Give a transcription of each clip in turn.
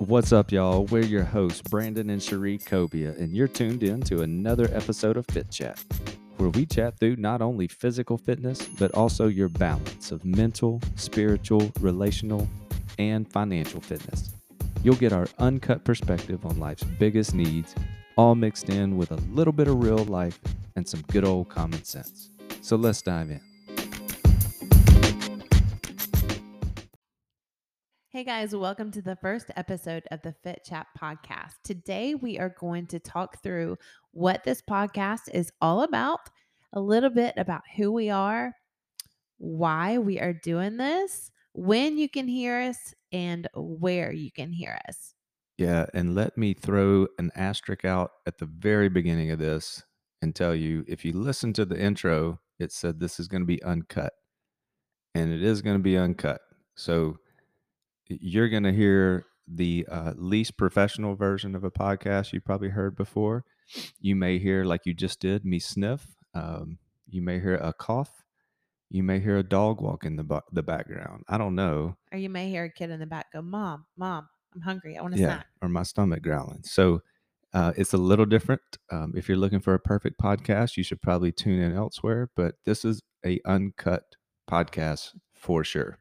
What's up, y'all? We're your hosts, Brandon and Sheree Cobia, and you're tuned in to another episode of Fit Chat, where we chat through not only physical fitness, but also your balance of mental, spiritual, relational, and financial fitness. You'll get our uncut perspective on life's biggest needs, all mixed in with a little bit of real life and some good old common sense. So let's dive in. Hey guys, welcome to the first episode of the Fit Chat podcast. Today we are going to talk through what this podcast is all about, a little bit about who we are, why we are doing this, when you can hear us, and where you can hear us. Yeah, and let me throw an asterisk out at the very beginning of this and tell you if you listen to the intro, it said this is going to be uncut. And it is going to be uncut. So you're going to hear the uh, least professional version of a podcast you probably heard before. You may hear, like you just did, me sniff. Um, you may hear a cough. You may hear a dog walk in the bu- the background. I don't know. Or you may hear a kid in the back go, Mom, Mom, I'm hungry. I want a Yeah, snack. or my stomach growling. So uh, it's a little different. Um, if you're looking for a perfect podcast, you should probably tune in elsewhere. But this is a uncut podcast for sure.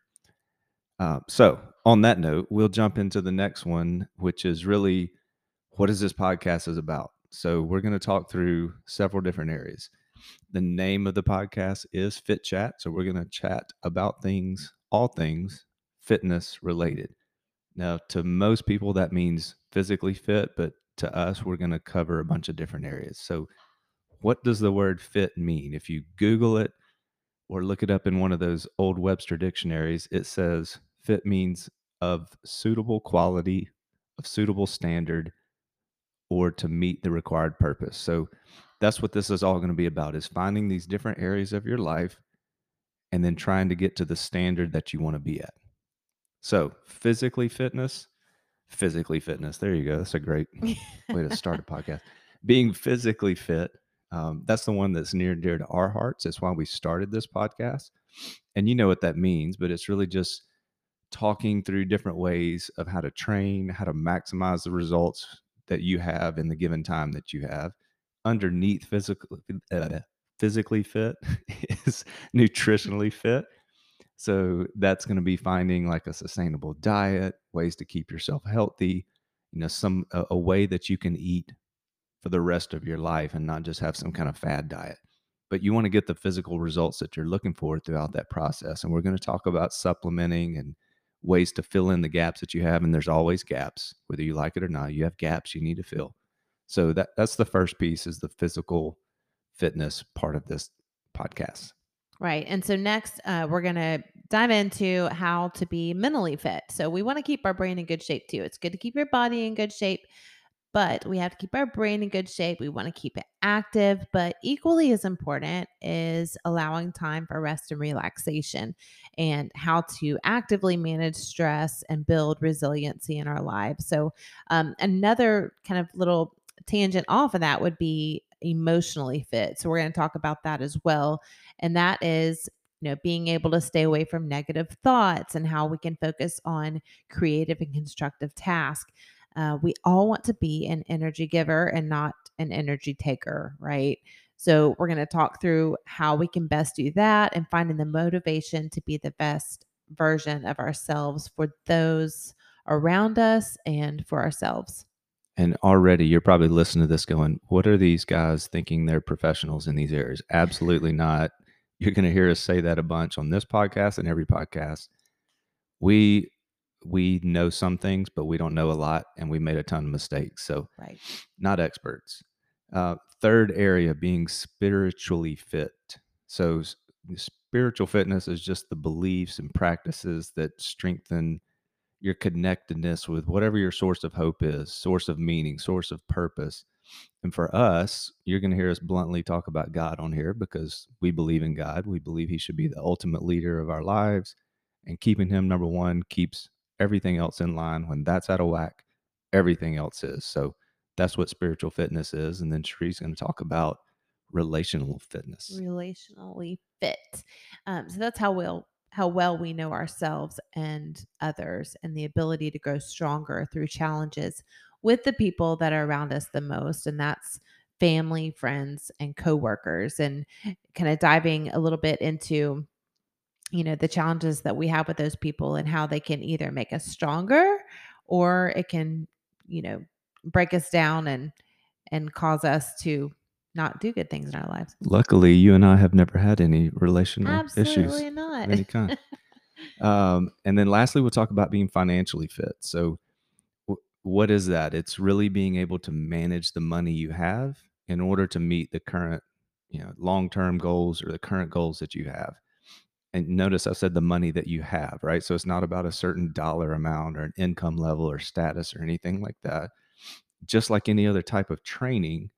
Uh, so on that note, we'll jump into the next one, which is really what is this podcast is about. So we're going to talk through several different areas. The name of the podcast is Fit Chat. So we're going to chat about things, all things fitness related. Now, to most people, that means physically fit, but to us, we're going to cover a bunch of different areas. So, what does the word fit mean? If you Google it or look it up in one of those old Webster dictionaries, it says fit means of suitable quality, of suitable standard, or to meet the required purpose. So, that's what this is all going to be about is finding these different areas of your life and then trying to get to the standard that you want to be at. So, physically fitness, physically fitness. There you go. That's a great way to start a podcast. Being physically fit, um, that's the one that's near and dear to our hearts. That's why we started this podcast. And you know what that means, but it's really just talking through different ways of how to train, how to maximize the results that you have in the given time that you have. Underneath physical, uh, physically fit is nutritionally fit. So that's going to be finding like a sustainable diet, ways to keep yourself healthy, you know, some a, a way that you can eat for the rest of your life and not just have some kind of fad diet. But you want to get the physical results that you're looking for throughout that process. And we're going to talk about supplementing and ways to fill in the gaps that you have. And there's always gaps, whether you like it or not. You have gaps you need to fill. So that that's the first piece is the physical fitness part of this podcast. Right. And so next, uh, we're going to dive into how to be mentally fit. So we want to keep our brain in good shape too. It's good to keep your body in good shape, but we have to keep our brain in good shape. We want to keep it active, but equally as important is allowing time for rest and relaxation and how to actively manage stress and build resiliency in our lives. So, um, another kind of little tangent off of that would be emotionally fit. So, we're going to talk about that as well. And that is, you know, being able to stay away from negative thoughts and how we can focus on creative and constructive tasks. Uh, we all want to be an energy giver and not an energy taker, right? So, we're going to talk through how we can best do that and finding the motivation to be the best version of ourselves for those around us and for ourselves. And already you're probably listening to this going, what are these guys thinking they're professionals in these areas? Absolutely not. You're going to hear us say that a bunch on this podcast and every podcast. We we know some things, but we don't know a lot, and we made a ton of mistakes. So, Right. not experts. Uh, third area being spiritually fit. So, spiritual fitness is just the beliefs and practices that strengthen your connectedness with whatever your source of hope is, source of meaning, source of purpose. And for us, you're going to hear us bluntly talk about God on here because we believe in God. We believe He should be the ultimate leader of our lives. And keeping Him number one keeps everything else in line. When that's out of whack, everything else is. So that's what spiritual fitness is. And then Sheree's going to talk about relational fitness. relationally fit. Um, so that's how we'll how well we know ourselves and others and the ability to grow stronger through challenges with the people that are around us the most and that's family, friends and coworkers and kind of diving a little bit into you know the challenges that we have with those people and how they can either make us stronger or it can you know break us down and and cause us to not do good things in our lives Luckily, you and I have never had any relational absolutely issues not of any kind. Um, and then lastly, we'll talk about being financially fit. So, wh- what is that? It's really being able to manage the money you have in order to meet the current, you know, long-term goals or the current goals that you have. And notice I said the money that you have, right? So it's not about a certain dollar amount or an income level or status or anything like that. Just like any other type of training,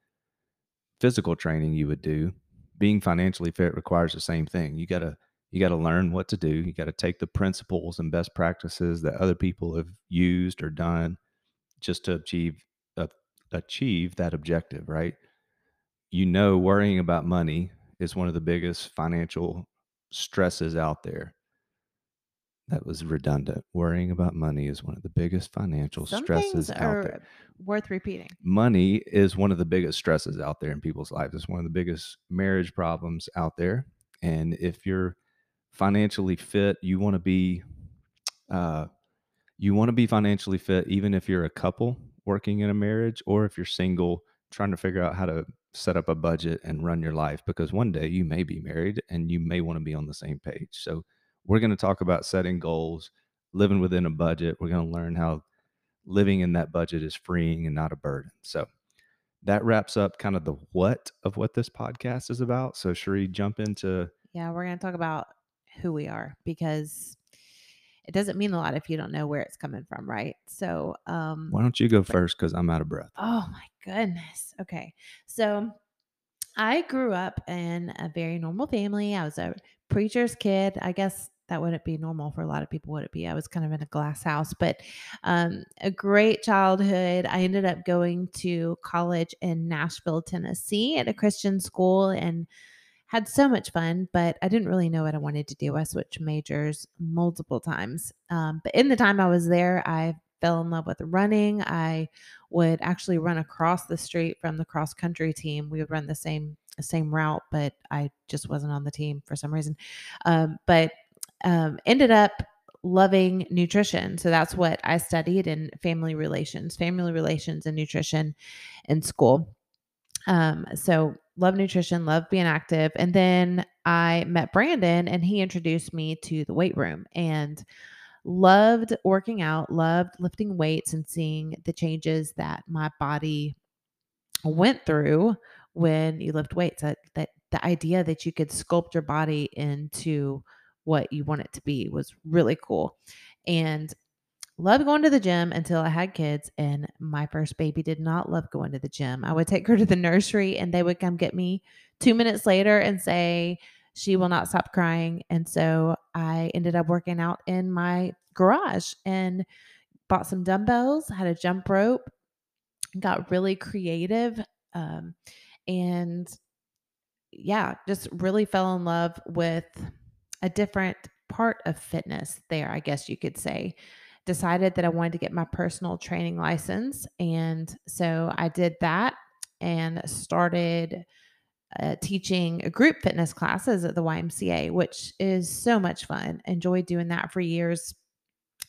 physical training you would do, being financially fit requires the same thing. You got to you got to learn what to do. You got to take the principles and best practices that other people have used or done just to achieve uh, achieve that objective, right? You know, worrying about money is one of the biggest financial stresses out there. That was redundant. Worrying about money is one of the biggest financial some stresses out there. worth repeating Money is one of the biggest stresses out there in people's lives. It's one of the biggest marriage problems out there. And if you're financially fit, you want to be uh, you want to be financially fit even if you're a couple working in a marriage or if you're single trying to figure out how to set up a budget and run your life because one day you may be married and you may want to be on the same page. So we're going to talk about setting goals, living within a budget. We're going to learn how living in that budget is freeing and not a burden. So that wraps up kind of the what of what this podcast is about. So Sheree, jump into yeah we're going to talk about who we are because it doesn't mean a lot if you don't know where it's coming from right so um why don't you go first because I'm out of breath. Oh my goodness. Okay. So I grew up in a very normal family. I was a preacher's kid. I guess that wouldn't be normal for a lot of people, would it be? I was kind of in a glass house, but um, a great childhood. I ended up going to college in Nashville, Tennessee at a Christian school and had so much fun, but I didn't really know what I wanted to do. I switched majors multiple times. Um, but in the time I was there, I fell in love with running. I would actually run across the street from the cross country team. We would run the same same route, but I just wasn't on the team for some reason. Um, but um, ended up loving nutrition. So that's what I studied in family relations, family relations and nutrition in school. Um, so love nutrition, love being active. And then I met Brandon and he introduced me to the weight room and loved working out, loved lifting weights and seeing the changes that my body went through when you lift weights. That, that the idea that you could sculpt your body into what you want it to be was really cool. And loved going to the gym until I had kids. And my first baby did not love going to the gym. I would take her to the nursery and they would come get me two minutes later and say, she will not stop crying. And so I ended up working out in my garage and bought some dumbbells, had a jump rope, got really creative. Um, and yeah, just really fell in love with a different part of fitness there, I guess you could say. Decided that I wanted to get my personal training license. And so I did that and started uh, teaching group fitness classes at the YMCA, which is so much fun. Enjoyed doing that for years.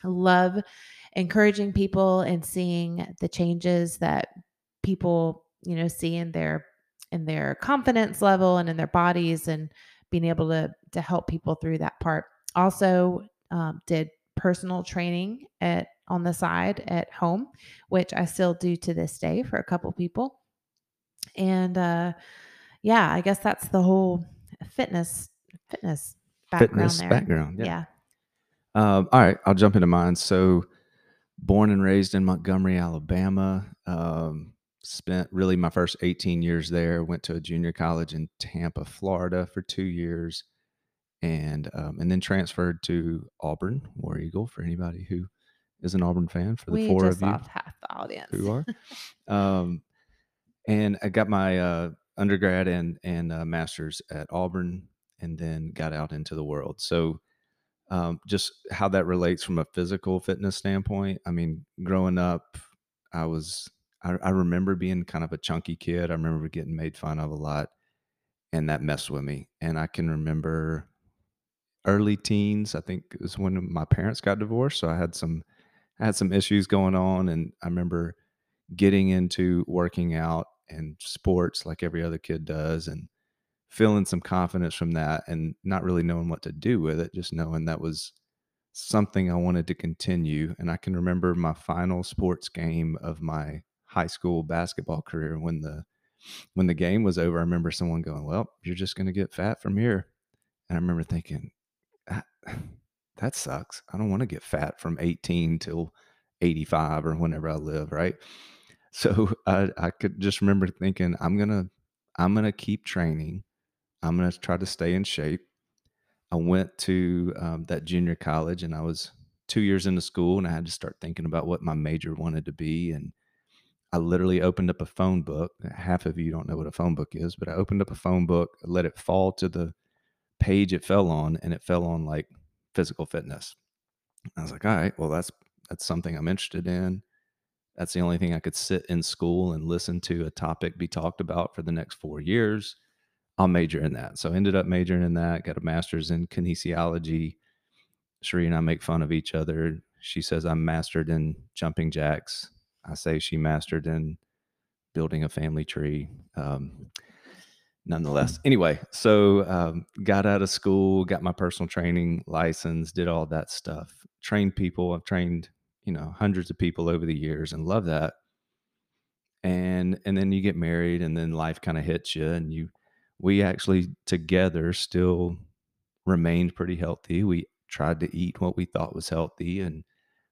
Love encouraging people and seeing the changes that people, you know, see in their in their confidence level and in their bodies and being able to to help people through that part. Also um, did personal training at on the side at home, which I still do to this day for a couple people. And uh yeah, I guess that's the whole fitness fitness background Fitness there. background. Yeah. Yeah. Um, all right, I'll jump into mine. So, born and raised in Montgomery, Alabama. Um, spent really my first 18 years there. Went to a junior college in Tampa, Florida for two years, and um, and then transferred to Auburn, War Eagle. For anybody who is an Auburn fan, for the we four of you half the audience. who are. um, and I got my uh, undergrad and and uh, master's at Auburn, and then got out into the world. So um, just how that relates from a physical fitness standpoint. I mean, growing up, I was I, I remember being kind of a chunky kid. I remember getting made fun of a lot, and that messed with me. And I can remember early teens. I think is when my parents got divorced, so I had some I had some issues going on, and I remember getting into working out and sports like every other kid does, and feeling some confidence from that and not really knowing what to do with it, just knowing that was something I wanted to continue. And I can remember my final sports game of my high school basketball career when the when the game was over, I remember someone going, Well, you're just gonna get fat from here. And I remember thinking, that, sucks. I don't want to get fat from 18 till 85 or whenever I live, right? So I, I could just remember thinking, I'm gonna I'm gonna keep training I'm to try to stay in shape. I went to um, that junior college and I was two years into school and I had to start thinking about what my major wanted to be. And I literally opened up a phone book. Half of you don't know what a phone book is, but I opened up a phone book, let it fall to the page it fell on, and it fell on like physical fitness. I was like, all right, well, that's that's something I'm interested in. That's the only thing I could sit in school and listen to a topic be talked about for the next four years. I'll major in that. So I ended up majoring in that, got a master's in kinesiology. Sheree and I make fun of each other. She says I'm mastered in jumping jacks. I say she mastered in building a family tree. Um, nonetheless, anyway, so um, got out of school, got my personal training license, did all that stuff, trained people. I've trained, you know, hundreds of people over the years and love that. And and then you get married and then life kind of hits you and you we actually together still remained pretty healthy. We tried to eat what we thought was healthy and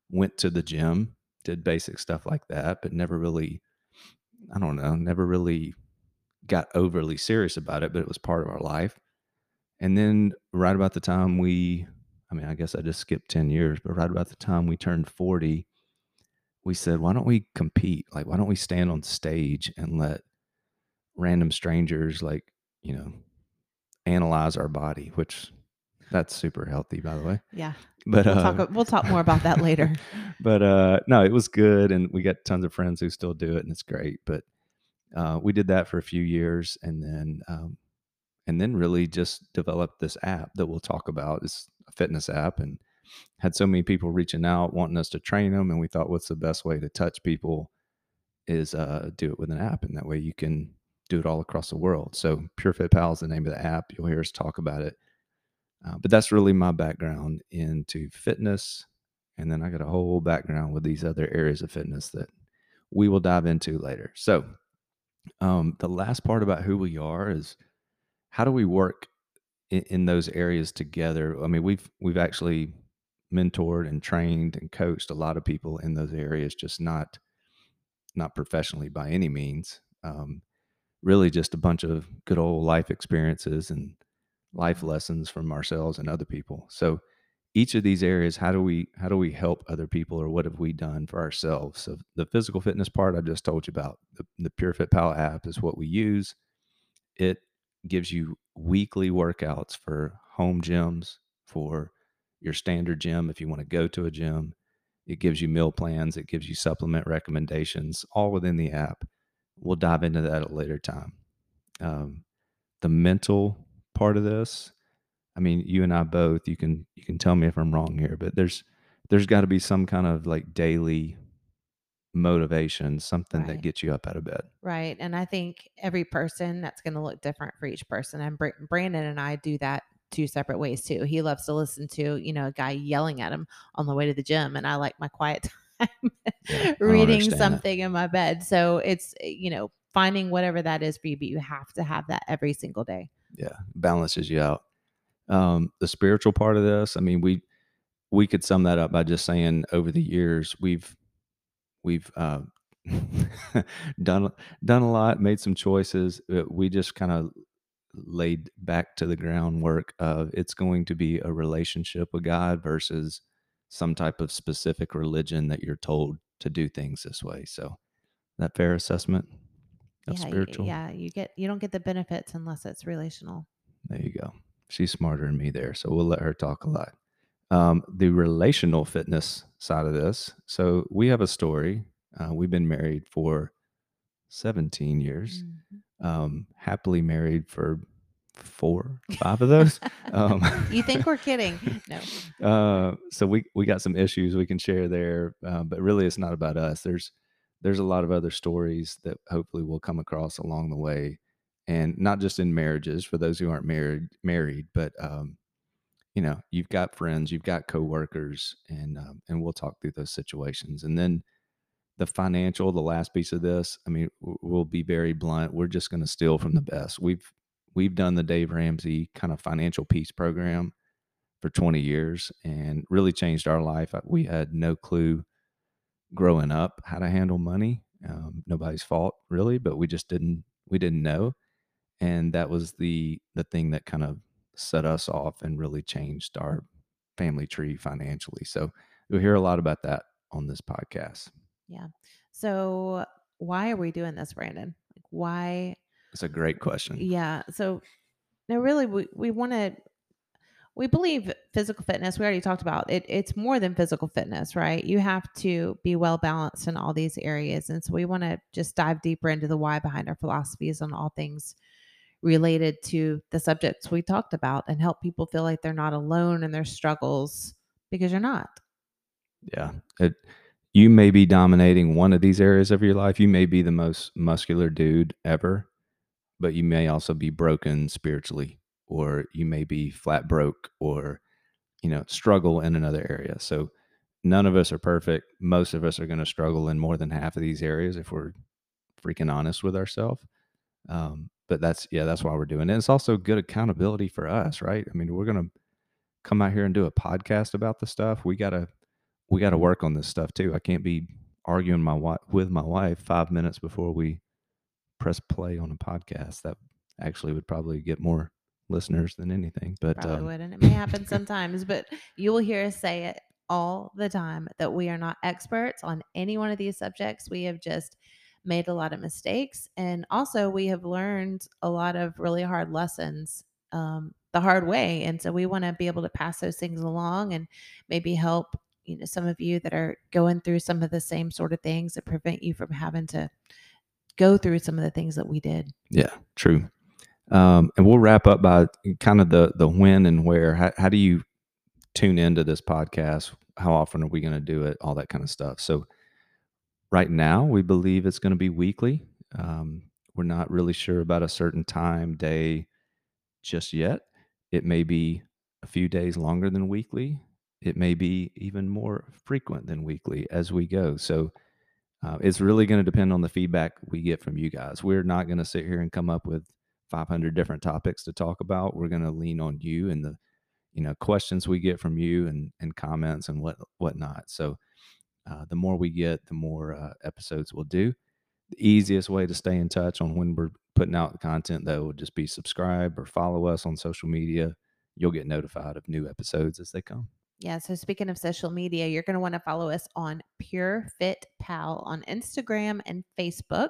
went to the gym, did basic stuff like that, but never really, I don't know, never really got overly serious about it, but it was part of our life. And then right about the time we, I mean, I guess I just skipped 10 years, but right about the time we turned 40, we said, why don't we compete? Like, why don't we stand on stage and let random strangers like you know, analyze our body, which that's super healthy, by the way. Yeah. But We'll uh, talk we'll talk more about that later. but uh, no, it was good, and we got tons of friends who still do it, and it's great. But uh, we did that for a few years, and then um, and then really just developed this app that we'll talk about. It's a fitness app, and had so many people reaching out wanting us to train them, and we thought, what's the best way to touch people is uh, do it with an app, and that way you can do it all across the world. So PureFit Pal is the name of the app. You'll hear us talk about it. Uh, but that's really my background into fitness. And then I got a whole background with these other areas of fitness that we will dive into later. So, um, the last part about who we are is how do we work in, in those areas together? I mean, we've we've actually mentored and trained and coached a lot of people in those areas, just not not professionally by any means. Um, really just a bunch of good old life experiences and life lessons from ourselves and other people. So each of these areas, how do we how do we help other people or what have we done for ourselves? So the physical fitness part i've just told you about, the, the PureFit Pal app is what we use. It gives you weekly workouts for home gyms, for your standard gym if you want to go to a gym. It gives you meal plans, it gives you supplement recommendations, all within the app we'll dive into that at a later time. Um, the mental part of this, I mean, you and I both, you can you can tell me if I'm wrong here, but there's there's got to be some kind of like daily motivation, something Right. that gets you up out of bed. Right. And I think every person that's going to look different for each person. And Br- Brandon and I do that two separate ways too. He loves to listen to, you know, a guy yelling at him on the way to the gym. And I like my quiet time Yeah, reading understand that. something in my bed. So it's, eh, you know, finding whatever that is for you, but you have to have that every single day. Yeah, balances you out. Um, the spiritual part of this, I mean, we we could sum that up by just saying over the years we've we've uh, done done a lot, made some choices. uh, We just kind of laid back to the groundwork of it's going to be a relationship with God versus some type of specific religion that you're told to do things this way. So, that fair assessment of yeah, spiritual. yeah, you get you don't get the benefits unless it's relational. There you go. She's smarter than me there, so we'll let her talk a lot. Um, the relational fitness side of this. So we have a story. Uh, we've been married for 17 years, Mhm. um, happily married for four, five of those. Um, You think we're kidding? No. uh, so we we got some issues we can share there, uh, but really it's not about us. There's there's a lot of other stories that hopefully we'll come across along the way, and not just in marriages for those who aren't married married, but um, you know you've got friends, you've got coworkers, and um, and we'll talk through those situations, and then the financial, the last piece of this. I mean, we'll be very blunt. We're just going to steal from the best. We've we've done the Dave Ramsey kind of financial peace program for 20 years and really changed our life. We had no clue growing up how to handle money. Um, nobody's fault really, but we just didn't we didn't know, and that was the the thing that kind of set us off and really changed our family tree financially. So you'll hear a lot about that on this podcast. Yeah. So why are we doing this, Brandon? Like why? It's a great question. Yeah. So no, really, we, we want to. We believe physical fitness. We already talked about it. It's more than physical fitness, right? You have to be well balanced in all these areas, and so we want to just dive deeper into the why behind our philosophies on all things related to the subjects we talked about, and help people feel like they're not alone in their struggles because you're not. Yeah. It, you may be dominating one of these areas of your life. You may be the most muscular dude ever, but you may also be broken spiritually, or you may be flat broke, or, you know, struggle in another area. So none of us are perfect. Most of us are going to struggle in more than half of these areas if we're freaking honest with ourselves. Um, but that's, yeah, that's why we're doing it. It's also good accountability for us, right? I mean, we're going to come out here and do a podcast about the stuff. We got to, we got to work on this stuff too. I can't be arguing my wife with my wife five minutes before we press play on a podcast. That actually would probably get more listeners than anything. But Probably um, would, and it may happen sometimes, but you will hear us say it all the time that we are not experts on any one of these subjects. We have just made a lot of mistakes, and also we have learned a lot of really hard lessons um, the hard way, and so we want to be able to pass those things along and maybe help you know some of you that are going through some of the same sort of things that prevent you from having to go through some of the things that we did. yeah, true. Um, and we'll wrap up by kind of the the when and where. How, how do you tune into this podcast? How often are we going to do it? All that kind of stuff. So right now, we believe it's going to be weekly. Um, we're not really sure about a certain time, day, just yet. It may be a few days longer than weekly. It may be even more frequent than weekly as we go. So uh, it's really going to depend on the feedback we get from you guys. We're not going to sit here and come up with 500 different topics to talk about. We're going to lean on you and the you know questions we get from you and and comments and what whatnot. So uh, the more we get, the more uh, episodes we'll do. The easiest way to stay in touch on when we're putting out the content, though, would just be subscribe or follow us on social media. You'll get notified of new episodes as they come. Yeah. So speaking of social media, you're going to want to follow us on Pure Fit Pal on Instagram and Facebook.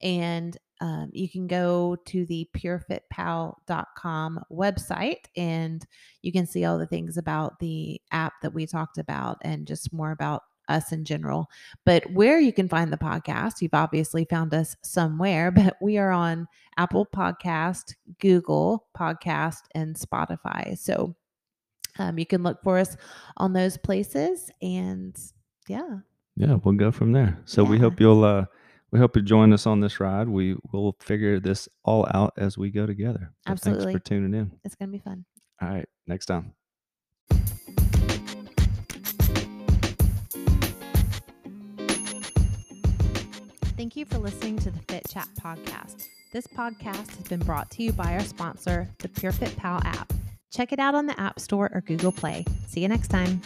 And um, you can go to the purefitpal.com website and you can see all the things about the app that we talked about and just more about us in general. But where you can find the podcast, you've obviously found us somewhere, but we are on Apple Podcast, Google Podcast, and Spotify. So um, you can look for us on those places. And yeah, Yeah, we'll go from there. So we hope you'll uh we hope you join us on this ride. We will figure this all out as we go together. Absolutely. Thanks for tuning in. it's going to be fun. All right, next time. Thank you for listening to the Fit Chat podcast. This podcast has been brought to you by our sponsor, the PureFit Pal app. Check it out on the App Store or Google Play. See you next time.